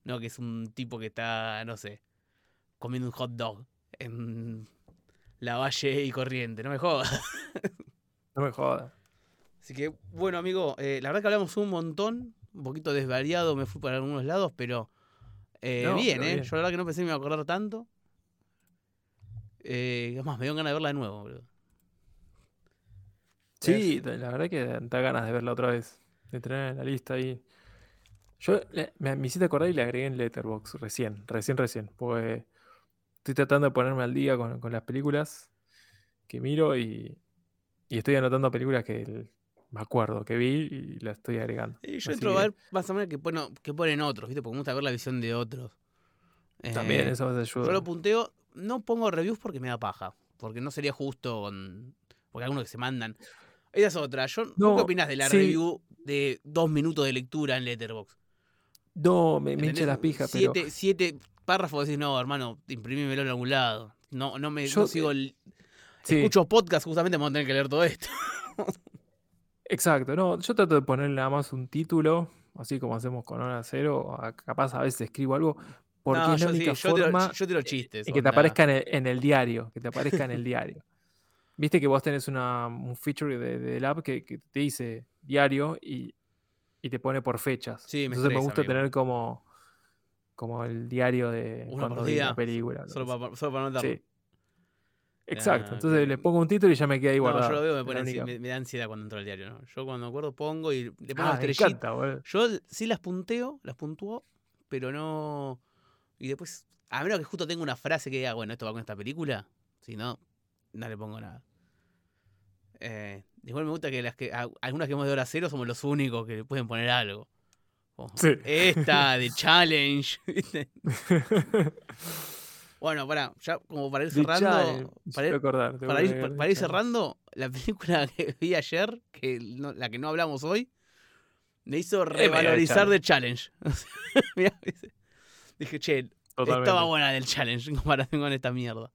No, que es un tipo que está, no sé, comiendo un hot dog en la Valle y Corriente. No me jodas. no me jodas. Así que, bueno, amigo, eh, la verdad que hablamos un montón, un poquito desvariado, me fui para algunos lados, pero eh, bien, ¿eh? Yo la verdad que no pensé que me iba a acordar tanto. Eh, además, me dio ganas de verla de nuevo, boludo. Sí, la verdad que da ganas de verla otra vez. De tener en la lista ahí. Yo me, me, hiciste acordar y le agregué en Letterbox recién, recién, recién. Pues estoy tratando de ponerme al día con, las películas que miro y, estoy anotando películas que me acuerdo que vi y las estoy agregando. Y yo entro a ver más o menos que, que ponen otros, ¿viste? Porque me gusta ver la visión de otros. También, eh, eso me ayuda. Yo lo punteo, no pongo reviews porque me da paja. porque no sería justo con. Porque algunos que se mandan. Esa es otra. Yo, no, ¿Qué opinas de la review de dos minutos de lectura en Letterboxd? No, me, me hincha las pijas, pero. Siete párrafos decís, no, hermano, imprimímelo en algún lado. No, no me yo, sigo el. Escucho podcast, justamente vamos a tener que leer todo esto. Exacto, no, yo trato de poner nada más un título, así como hacemos con Hora Cero, capaz a veces escribo algo, porque es la única forma yo tiro, chistes. Y que te aparezca en el, diario, que te aparezca en el diario. Viste que vos tenés una, un feature del de, app que, te dice diario y, te pone por fechas. Sí, me Entonces me gusta tener como, como el diario de una cuando la película. Solo para, solo para. Sí. Exacto. Ah, Entonces le pongo un título y ya me queda ahí guardado. yo lo veo, me, me, da ansiedad cuando entro al diario. ¿no? Yo cuando me acuerdo pongo y le pongo ah, estrellita. Yo sí las punteo, las puntúo, pero no. Y después, a menos que justo tenga una frase que diga, bueno, esto va con esta película. Si no, no le pongo nada. Eh, igual me gusta que las que algunas que hemos de hora cero somos los únicos que le pueden poner algo. Esta de challenge. bueno, para, ya como para ir cerrando. Para ir, cerrando, la película que vi ayer, que la que no hablamos hoy, me hizo revalorizar de challenge. dije, che, estaba buena del challenge en comparación con esta mierda.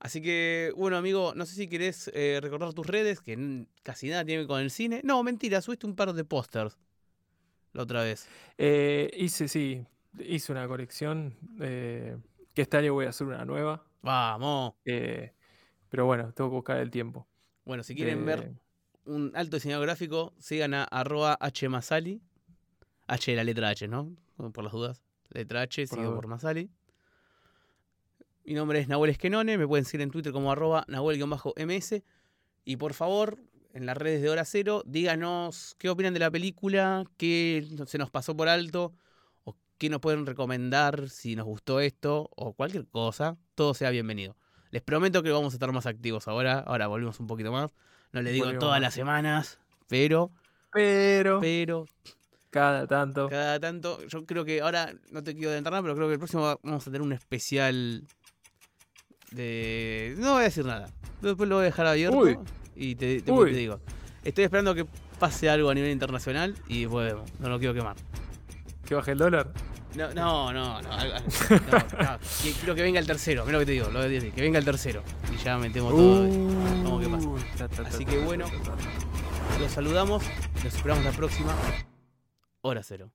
Así que, bueno, amigo, no sé si querés eh, recordar tus redes, que casi nada tiene con el cine. No, mentira, subiste un par de pósters la otra vez. Eh, hice, sí, hice una colección. Eh, que este año voy a hacer una nueva. Vamos. pero bueno, tengo que buscar el tiempo. Bueno, si quieren ver un alto diseñador gráfico, sigan a arroba hmasali. H la letra H, ¿no? Por las dudas. Letra H, sigo por Masali. Mi nombre es Nahuel Esquenone, me pueden seguir en Twitter como arroba Nahuel-ms. Y por favor, en las redes de Hora Cero, díganos qué opinan de la película, qué se nos pasó por alto, qué nos pueden recomendar si nos gustó esto, o cualquier cosa. Todo sea bienvenido. Les prometo que vamos a estar más activos ahora. Ahora volvemos un poquito más. No les digo todas las semanas, pero. Pero. Pero. Cada tanto. Cada tanto. Yo creo que ahora, no te quiero adelantar pero creo que el próximo vamos a tener un especial no voy a decir nada. Después lo voy a dejar abierto y te, digo. Estoy esperando que pase algo a nivel internacional y después vemos. No lo quiero quemar. ¿Que baje el dólar? No, no, no. no, quiero que venga el tercero. Mira lo que te digo. Lo. Que venga el tercero. Y ya metemos todo. Vamos qué pasa. Así que bueno. Los saludamos. Los esperamos la próxima. Hora cero.